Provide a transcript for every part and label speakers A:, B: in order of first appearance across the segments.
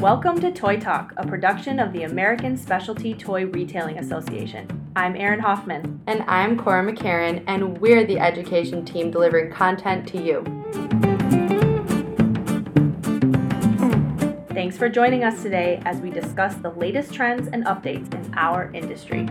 A: Welcome to Toy Talk, a production of the American Specialty Toy Retailing Association. I'm Erin Hoffman.
B: And I'm Cora McCarran, and we're the education team delivering content to you.
A: Thanks for joining us today as we discuss the latest trends and updates in our industry.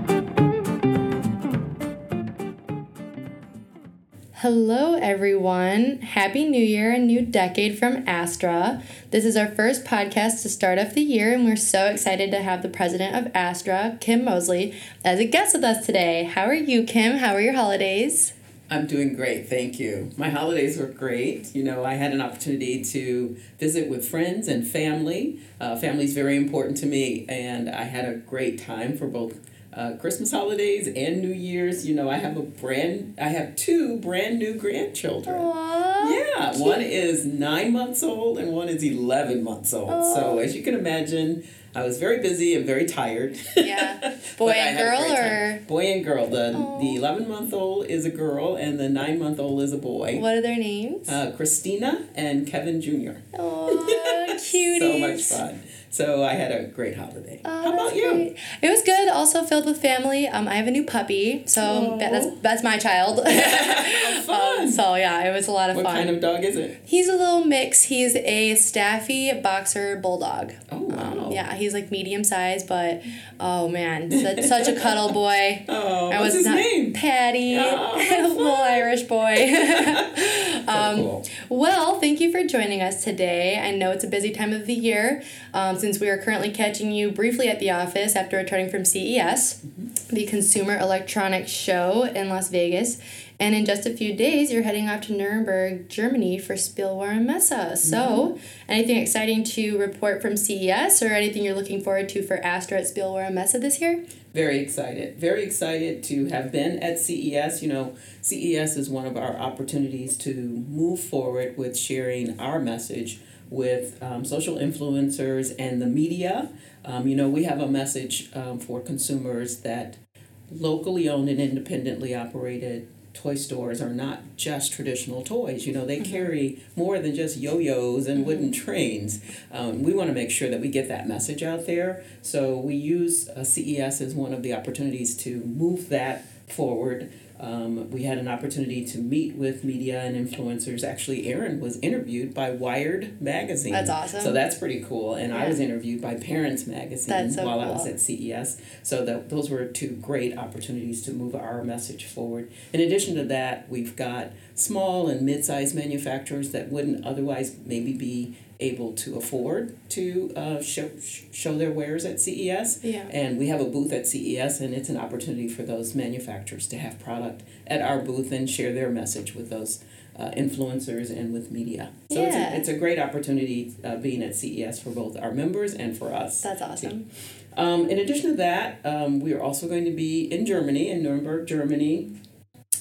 B: Hello, everyone. Happy New Year and new decade from Astra. This is our first podcast to start off the year, and we're so excited to have the president of Astra, Kim Mosley, as a guest with us today. How are you, Kim? How are your holidays?
C: I'm doing great, thank you. My holidays were great. You know, I had an opportunity to visit with friends and family. Uh, family is very important to me, and I had a great time for both uh, Christmas holidays and New Year's. You know, I have a brand, I have two brand new grandchildren.
B: Aww,
C: yeah,
B: cute.
C: one is nine months old and one is 11 months old. So, as you can imagine, I was very busy and very tired.
B: Yeah. Boy and girl, or
C: Boy and girl. The
B: Aw.
C: the 11 month old is a girl and the 9 month old is a boy.
B: what are their names?
C: Uh, Christina and Kevin Jr.
B: Oh, cuties.
C: So much fun. So I had a great holiday.
B: Oh,
C: How about you?
B: great. It was good. Also filled with family. Um, I have a new puppy, so that, that's that's my child.
C: fun.
B: um, so yeah, it was a lot of
C: What
B: fun.
C: What kind of dog is it?
B: He's a little mix. He's a staffy boxer bulldog.
C: Oh, wow.
B: Um, yeah, he's like medium size, but oh man, such, such a cuddle boy.
C: Oh,
B: I
C: what's
B: was
C: his
B: not
C: name?
B: Patty,
C: Oh,
B: little Irish boy. Um,
C: cool.
B: Well, thank you for joining us today. I know it's a busy time of the year um, since we are currently catching you briefly at the office after returning from CES, the Consumer Electronics Show in Las Vegas. And in just a few days, you're heading off to Nuremberg, Germany for Spielwaren Messe. So, anything exciting to report from CES or anything you're looking forward to for Astra at Spielwaren Messe this year?
C: Very excited. Very excited to have been at CES. You know, CES is one of our opportunities to move forward with sharing our message with um, social influencers and the media. Um, you know, we have a message um, for consumers that locally owned and independently operated toy stores are not just traditional toys. You know, they carry more than just yo yo's and wooden trains. Um, we want to make sure that we get that message out there. So we use uh, CES as one of the opportunities to move that forward. Um, we had an opportunity to meet with media and influencers. Actually, Erin was interviewed by Wired magazine.
B: That's awesome.
C: So that's pretty cool. And I was interviewed by Parents magazine
B: so
C: while I was at CES. So that those were two great opportunities to move our message forward. In addition to that, we've got small and mid-sized manufacturers that wouldn't otherwise maybe be able to afford to uh, show show their wares at CES.
B: Yeah.
C: And we have a booth at CES, and it's an opportunity for those manufacturers to have product at our booth and share their message with those. Uh, influencers and with media. So it's, a, it's a great opportunity uh, being at CES for both our members and for us.
B: That's awesome.
C: Um, in addition to that, um, we are also going to be in Germany, in Nuremberg, Germany.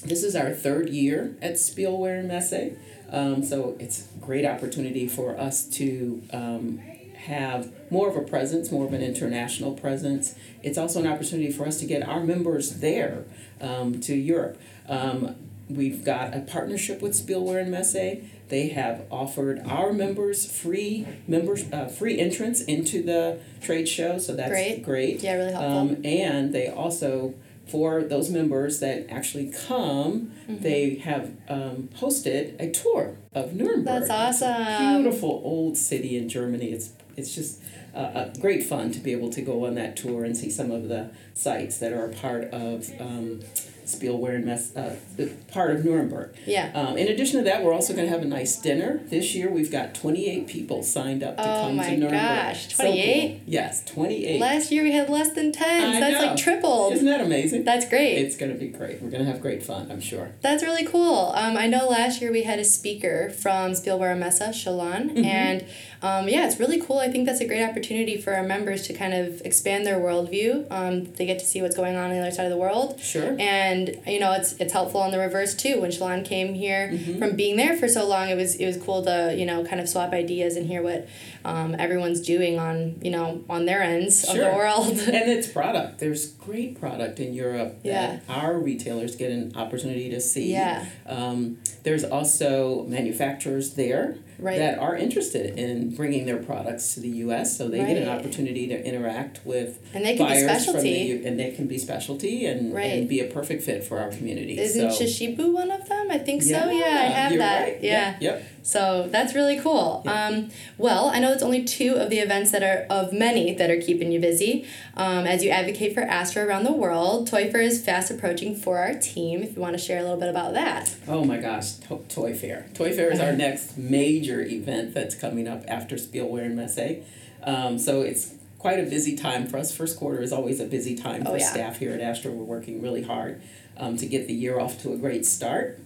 C: This is our third year at Spielwaren Messe. Um, so it's a great opportunity for us to um, have more of a presence, more of an international presence. It's also an opportunity for us to get our members there um, to Europe. Um, we've got a partnership with Spielwaren Messe. They have offered our members free members uh, free entrance into the trade show, so that's
B: Great.
C: great.
B: Yeah, really helpful.
C: Um, and they also, for those members that actually come,
B: Mm-hmm.
C: they have um, hosted a tour of Nuremberg.
B: That's awesome.
C: beautiful old city in Germany. It's it's just uh, great fun to be able to go on that tour and see some of the sites that are a part of um, Spielwaren, Mess, uh, the part of Nuremberg.
B: Yeah.
C: Um, in addition to that, we're also going to have a nice dinner. This year, we've got 28 people signed up to
B: Oh
C: come to Nuremberg.
B: gosh,
C: So cool.
B: 28?
C: Yes, 28.
B: Last year we had less than 10.
C: I
B: That's
C: know.
B: like tripled.
C: Isn't that amazing?
B: That's great.
C: It's going to be great. We're going to have great fun, I'm sure.
B: That's really cool. Um, I know last year we had a speaker from Spielwaren Messe, Shalon,
C: Mm-hmm.
B: and um, yeah, it's really cool. I think that's a great opportunity for our members to kind of expand their worldview. Um, they get to see what's going on on the other side of the world.
C: Sure.
B: And you know, it's it's helpful on the reverse too. When Shalon came here
C: Mm-hmm.
B: from being there for so long, it was it was cool to you know kind of swap ideas and hear what um, everyone's doing on you know on their ends of the
C: Sure.
B: world.
C: and it's product. There's great product in Europe that
B: Yeah.
C: our retailers get an opportunity to see.
B: Yeah.
C: Um, there's also manufacturers there
B: Right.
C: that are interested in bringing their products to the U.S. So they get an opportunity to interact with
B: And they can be
C: buyers from the
B: specialty.
C: U- and they can be specialty and,
B: Right.
C: and be a perfect fit for our community.
B: Isn't
C: so,
B: Shishibu one of them? I think so. Yeah, I have that.
C: right.
B: Yeah.
C: Yep.
B: So that's really cool.
C: Yeah.
B: Um, well, I know it's only two of the events that are of many that are keeping you busy um, as you advocate for Astra around the world. Toy Fair is fast approaching for our team. If you want to share a little bit about that.
C: Oh my gosh, to- Toy Fair. Toy Fair is our next major event that's coming up after Spielwaren Messe. Um, so it's quite a busy time for us. First quarter is always a busy time
B: Oh,
C: for
B: yeah.
C: staff here at Astra. We're working really hard um, to get the year off to a great start.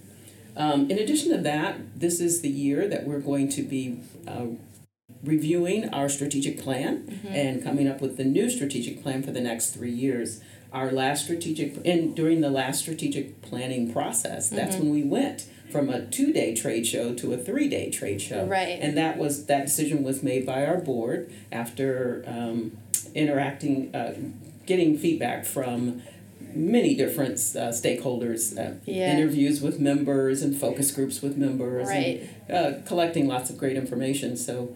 C: Um, in addition to that, this is the year that we're going to be uh, reviewing our strategic plan and coming up with the new strategic plan for the next three years. Our last strategic, and during the last strategic planning process, that's when we went from a two-day trade show to a three-day trade show.
B: Right.
C: And that was, that decision was made by our board after um, interacting, uh, getting feedback from many different uh, stakeholders, uh,
B: Yeah.
C: interviews with members and focus groups with members,
B: Right.
C: and uh, collecting lots of great information. So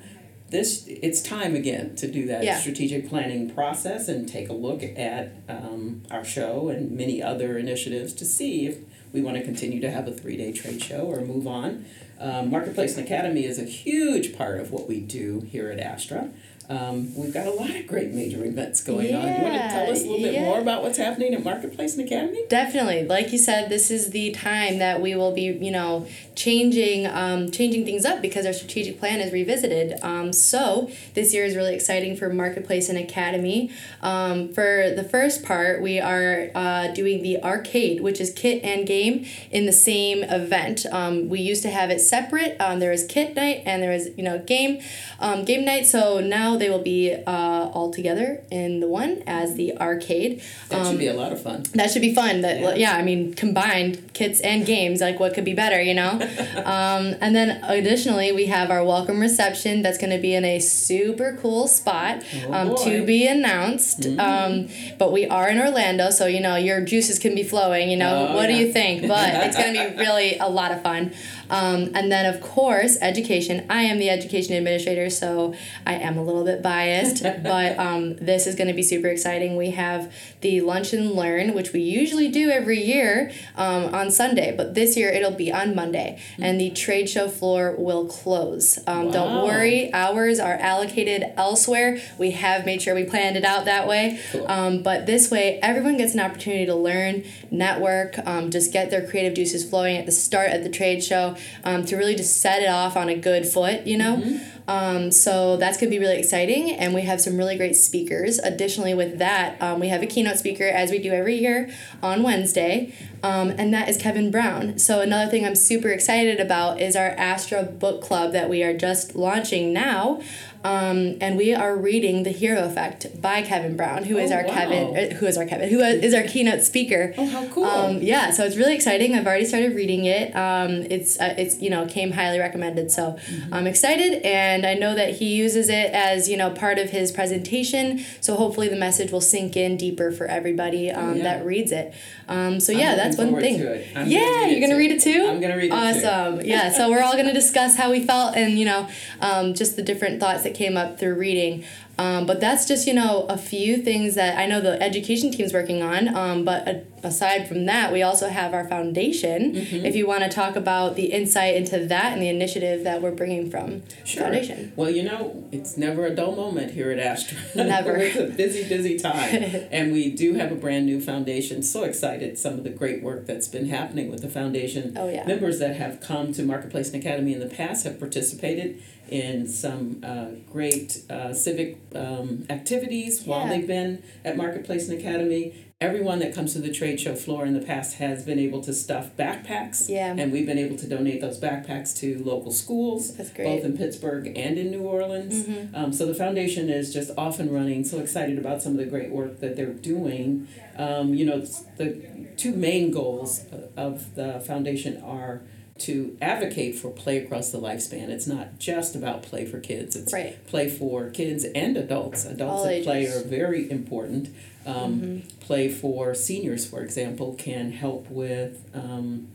C: this it's time again to do that
B: Yeah.
C: strategic planning process and take a look at um, our show and many other initiatives to see if we want to continue to have a three day trade show or move on. Um, Marketplace and Academy is a huge part of what we do here at Astra. Um, we've got a lot of great major events going on. You want to tell us a little bit
B: Yeah,
C: more about what's happening at Marketplace and Academy?
B: Definitely, like you said, this is the time that we will be, you know, changing, um, changing things up because our strategic plan is revisited. Um, so this year is really exciting for Marketplace and Academy. Um, for the first part, we are uh, doing the arcade, which is kit and game in the same event. Um, we used to have it separate. Um, there was kit night and there was, you know, game, um, game night. So now they will be uh, all together in the one as the arcade.
C: That
B: Um,
C: should be a lot of fun.
B: that should be fun. That
C: Yeah.
B: yeah. I mean combined kits and games. Like what could be better, you know? um, and then additionally, we have our welcome reception. That's going to be in a super cool spot
C: Oh,
B: um, to.
C: Mm-hmm.
B: be announced. Um, but we are in Orlando, so you know your juices can be flowing. You know
C: Oh,
B: what do you think? But it's going to be really a lot of fun. Um, and then of course education. I am the education administrator, so I am a little bit biased. but um, this is going to be super exciting. We have the lunch and learn, which we usually do every year um, on Sunday, but this year it'll be on Monday, and the trade show floor will close. Um, Don't worry, hours are allocated elsewhere. We have made sure we planned it out that way.
C: Cool.
B: Um, but this way, everyone gets an opportunity to learn, network, um, just get their creative juices flowing at the start of the trade show um, to really just set it off on a good foot, you know? Um, so that's going to be really exciting. And we have some really great speakers. Additionally, with that, um, we have a keynote speaker, as we do every year on Wednesday, um, and that is Kevin Brown. So, another thing I'm super excited about is our Astra book club that we are just launching now. Um, and we are reading The Hero Effect by Kevin Brown, who is
C: Oh,
B: our
C: wow.
B: Kevin, uh, who is our Kevin, who is our keynote speaker.
C: Oh, how cool.
B: Um, yeah, so it's really exciting. I've already started reading it. Um, it's uh, it's you know came highly recommended, so
C: Mm-hmm.
B: I'm excited, and I know that he uses it as you know part of his presentation. So hopefully the message will sink in deeper for everybody um,
C: Oh, yeah.
B: that reads it. Um, so yeah, that's one thing.
C: I'm gonna
B: yeah, you're gonna
C: too.
B: read it too.
C: I'm gonna read it too.
B: Awesome. yeah, so we're all gonna discuss how we felt and you know um, just the different thoughts that came up through reading. Um, but that's just you know a few things that I know the education team's working on. Um, but a, aside from that, we also have our foundation.
C: Mm-hmm.
B: If you want to talk about the insight into that and the initiative that we're bringing from the
C: Sure.
B: foundation.
C: Well, you know, it's never a dull moment here at Astra.
B: Never.
C: it's a busy, busy time. and we do have a brand new foundation. So excited some of the great work that's been happening with the foundation.
B: Oh, yeah.
C: Members that have come to Marketplace and Academy in the past have participated in some uh, great uh, civic um, activities while they've been at Marketplace and Academy. Everyone that comes to the trade show floor in the past has been able to stuff backpacks.
B: Yeah.
C: And we've been able to donate those backpacks to local schools
B: That's great. Mm-hmm.
C: both in Pittsburgh and in New Orleans. Um, so the foundation is just off and running. So excited about some of the great work that they're doing. Um, you know, the two main goals of the foundation are to advocate for play across the lifespan. It's not just about play for kids. It's
B: Right.
C: play for kids and adults. Adults
B: All
C: at play are very important. Um,
B: Mm-hmm.
C: Play for seniors, for example, can help with. Um,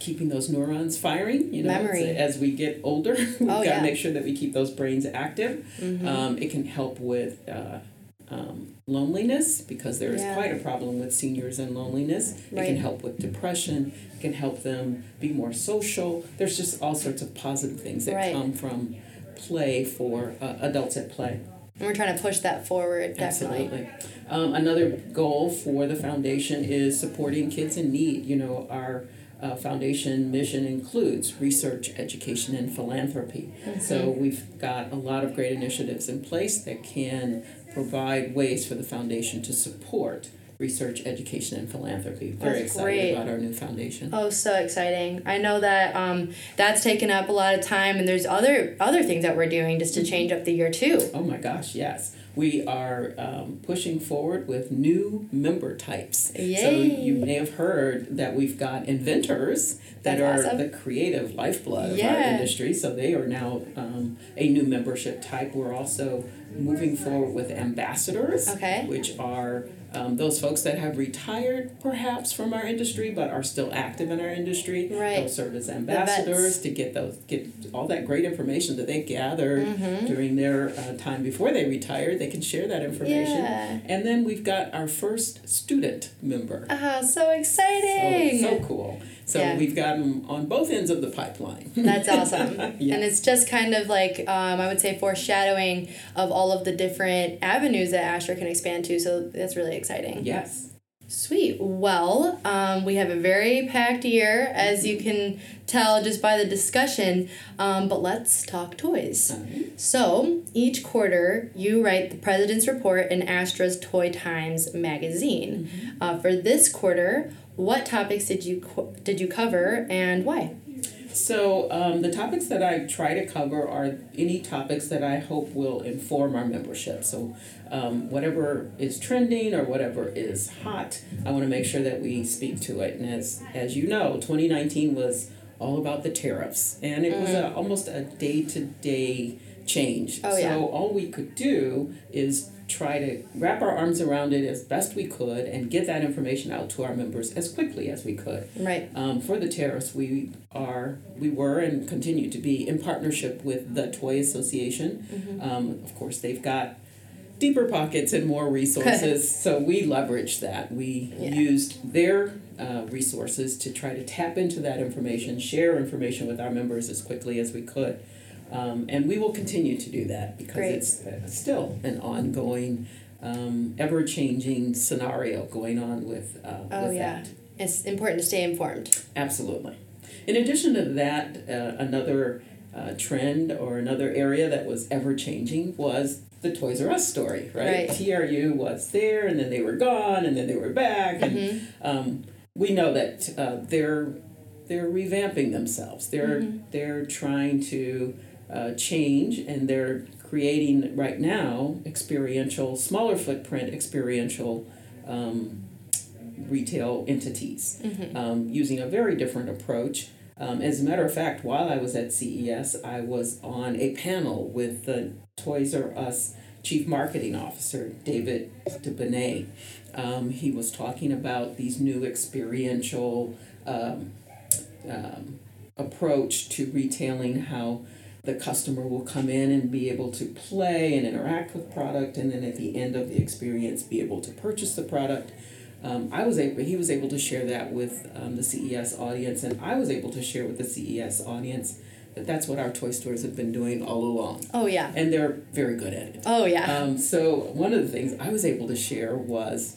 C: keeping those neurons firing. You know,
B: Memory.
C: as we get older, we've got to
B: yeah.
C: make sure that we keep those brains active.
B: Mhm.
C: Um, it can help with uh, um, loneliness because there is
B: Yeah.
C: quite a problem with seniors and loneliness. It
B: Right.
C: can help with depression. It can help them be more social. There's just all sorts of positive things that
B: Right.
C: come from play for uh, adults at play.
B: And we're trying to push that forward, definitely.
C: Absolutely. Um, another goal for the foundation is supporting kids in need. You know, our uh, foundation mission includes research, education, and philanthropy. So we've got a lot of great initiatives in place that can provide ways for the foundation to support research, education, and philanthropy. Very
B: That's
C: excited
B: great.
C: about our new foundation.
B: Oh, so exciting! I know that um, that's taken up a lot of time, and there's other other things that we're doing just to change up the year too.
C: Oh my gosh, yes. We are um, pushing forward with new member types. So you may have heard that we've got inventors that
B: That's
C: are
B: awesome.
C: the creative lifeblood of our industry. So they are now um, a new membership type. We're also moving forward with ambassadors,
B: Okay.
C: which are um, those folks that have retired perhaps from our industry but are still active in our industry.
B: Right.
C: They'll serve as ambassadors to get those get all that great information that they gathered
B: Mm-hmm.
C: during their uh, time before they retired. They can share that information.
B: Yeah.
C: And then we've got our first student member.
B: Ah, so
C: So,
B: exciting!
C: so cool. So
B: Yeah.
C: we've got them on both ends of the pipeline.
B: That's awesome.
C: Yeah.
B: And it's just kind of like, um, I would say, foreshadowing of all of the different avenues that Astra can expand to. So that's really exciting.
C: yes.
B: Sweet. Well, um, we have a very packed year, as you can tell just by the discussion. Um, but let's talk toys. So each quarter, you write the President's Report in Astra's Toy Times magazine. Uh, for this quarter, what topics did you co- did you cover and why?
C: So um, the topics that I try to cover are any topics that I hope will inform our membership. So um, whatever is trending or whatever is hot, I want to make sure that we speak to it. And as as you know, 2019 was all about the tariffs, and it was a, almost a day to day change.
B: Oh,
C: so
B: yeah.
C: all we could do is try to wrap our arms around it as best we could and get that information out to our members as quickly as we could.
B: Right.
C: Um, for the tariffs, we are, we were and continue to be in partnership with the Toy Association.
B: Mm-hmm.
C: Um, of course, they've got deeper pockets and more resources, so we leveraged that. We
B: Yeah.
C: used their uh, resources to try to tap into that information, share information with our members as quickly as we could. Um, and we will continue to do that because
B: Great.
C: it's uh, still an ongoing, um, ever changing scenario going on with, uh,
B: Oh
C: with
B: yeah.
C: that.
B: It's important to stay informed.
C: Absolutely. In addition to that, uh, another uh, trend or another area that was ever changing was the Toys R Us story, right?
B: Right.
C: TRU was there, and then they were gone, and then they were back, and
B: Mm-hmm.
C: um, we know that uh, they're they're revamping themselves. They're
B: Mm-hmm.
C: they're trying to uh, change, and they're creating right now experiential, smaller footprint experiential. Um, retail entities um, using a very different approach. Um, as a matter of fact, while I was at CES, I was on a panel with the Toys R Us Chief Marketing Officer, David DeBenet. Um, he was talking about these new experiential um, um, approach to retailing, how the customer will come in and be able to play and interact with product, and then at the end of the experience, be able to purchase the product. Um, I was able, he was able to share that with um, the CES audience, and I was able to share with the CES audience that that's what our toy stores have been doing all along,
B: Oh yeah.
C: and they're very good at it.
B: Oh yeah.
C: Um, so one of the things I was able to share was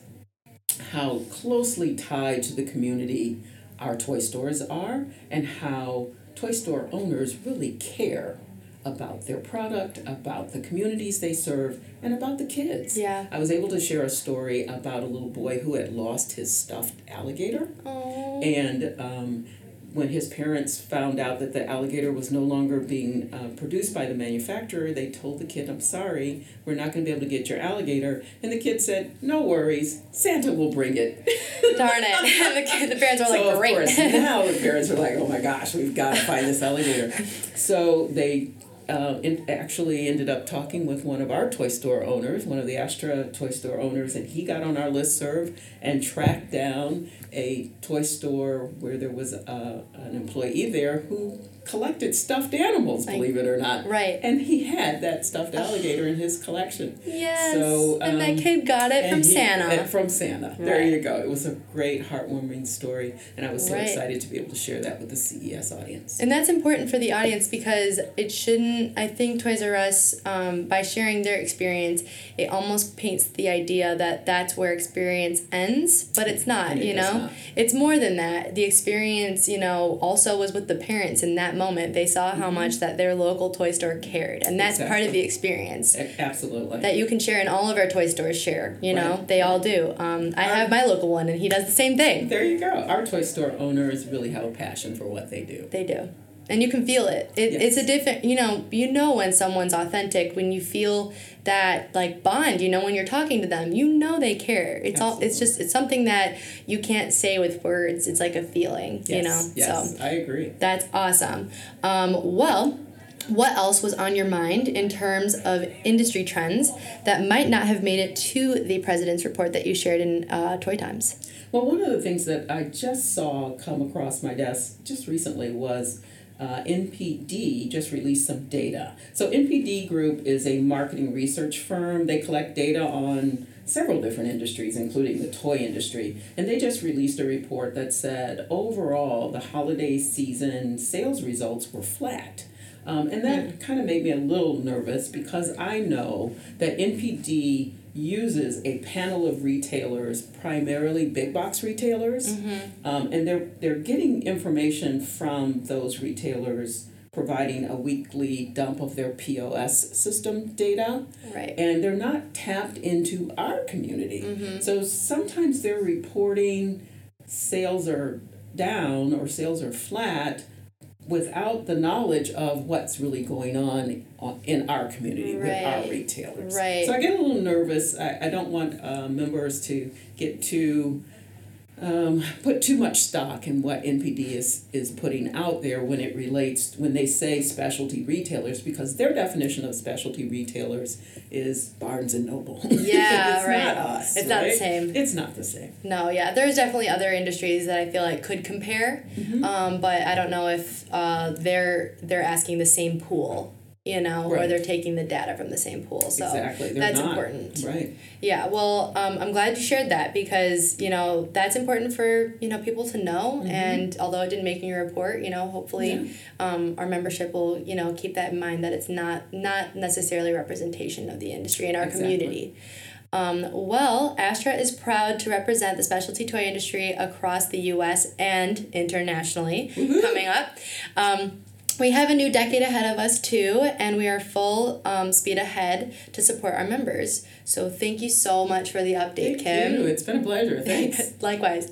C: how closely tied to the community our toy stores are, and how toy store owners really care about their product, about the communities they serve, and about the kids.
B: Yeah.
C: I was able to share a story about a little boy who had lost his stuffed alligator.
B: Oh.
C: And um, when his parents found out that the alligator was no longer being uh, produced by the manufacturer, they told the kid, I'm sorry, we're not going to be able to get your alligator. And the kid said, No worries, Santa will bring it.
B: Darn it. the, kid- the parents were
C: so,
B: like,
C: of
B: great.
C: course, now the parents are like, Oh my gosh, we've got to find this alligator. So they uh, actually ended up talking with one of our toy store owners, one of the Astra toy store owners, and he got on our list serve and tracked down a toy store where there was a, an employee there who collected stuffed animals, believe it or not.
B: Right.
C: And he had that stuffed alligator in his collection.
B: Yes.
C: So,
B: and that
C: um,
B: kid got it from
C: he-
B: Santa.
C: and From Santa. There you go. It was a great, heartwarming story, and I was so
B: Right.
C: excited to be able to share that with the CES audience.
B: And that's important for the audience because it shouldn't, I think Toys R Us, um, by sharing their experience, it almost paints the idea that that's where experience ends, but it's not,
C: it
B: you know?
C: not.
B: It's more than that. The experience, you know, also was with the parents in that moment. They saw how much that their local toy store cared, and that's part of
C: Mm-hmm.
B: The experience.
C: Absolutely.
B: That you can share and all of our toy stores share, you know?
C: Right.
B: They all do. Um, I have my local one and he does the same thing.
C: there you go. Our toy store owners really have a passion for what they do.
B: They do. And you can feel it. it It's a different, you know, you know when someone's authentic, when you feel that like bond, you know, when you're talking to them, you know they care. It's all it's just it's something that you can't say with words. It's like a feeling, you know.
C: Yes, yes,
B: So
C: I agree.
B: that's awesome. Um, well, what else was on your mind in terms of industry trends that might not have made it to the president's report that you shared in uh, Toy Times?
C: Well, one of the things that I just saw come across my desk just recently was uh, NPD just released some data. So, NPD Group is a marketing research firm. They collect data on several different industries, including the toy industry. And they just released a report that said overall, the holiday season sales results were flat. Um, and that kind of made me a little nervous because I know that NPD uses a panel of retailers, primarily big box retailers, um, and they're they're getting information from those retailers, providing a weekly dump of their POS system data
B: Right.
C: and they're not tapped into our community. So sometimes they're reporting sales are down or sales are flat without the knowledge of what's really going on on- in our community with our retailers.
B: Right.
C: So I get a little nervous. I, I don't want uh, members to get too um, put too much stock in what NPD is is putting out there when it relates when they say specialty retailers because their definition of specialty retailers is Barnes and Noble.
B: Yeah,
C: it's
B: right.
C: not us.
B: It's not the same.
C: It's not the same.
B: No, yeah, there's definitely other industries that I feel like could compare,
C: Mm-hmm.
B: um, but I don't know if uh, they're they're asking the same pool, you know, or they're taking the data from the same pool. So
C: exactly.
B: That's
C: not.
B: important.
C: Right.
B: Yeah, well, um, I'm glad you shared that because you know that's important for you know people to know.
C: Mm-hmm.
B: And although it didn't make in your report, you know, hopefully, um, our membership will you know keep that in mind that it's not not necessarily representation of the industry in our
C: Exactly.
B: community. Um, well, Astra is proud to represent the specialty toy industry across the U.S. and internationally. Coming up. Um, we have a new decade ahead of us too, and we are full um, speed ahead to support our members. So thank you so much for the update,
C: Thank
B: Kim.
C: you. It's been a pleasure. Thanks.
B: Likewise.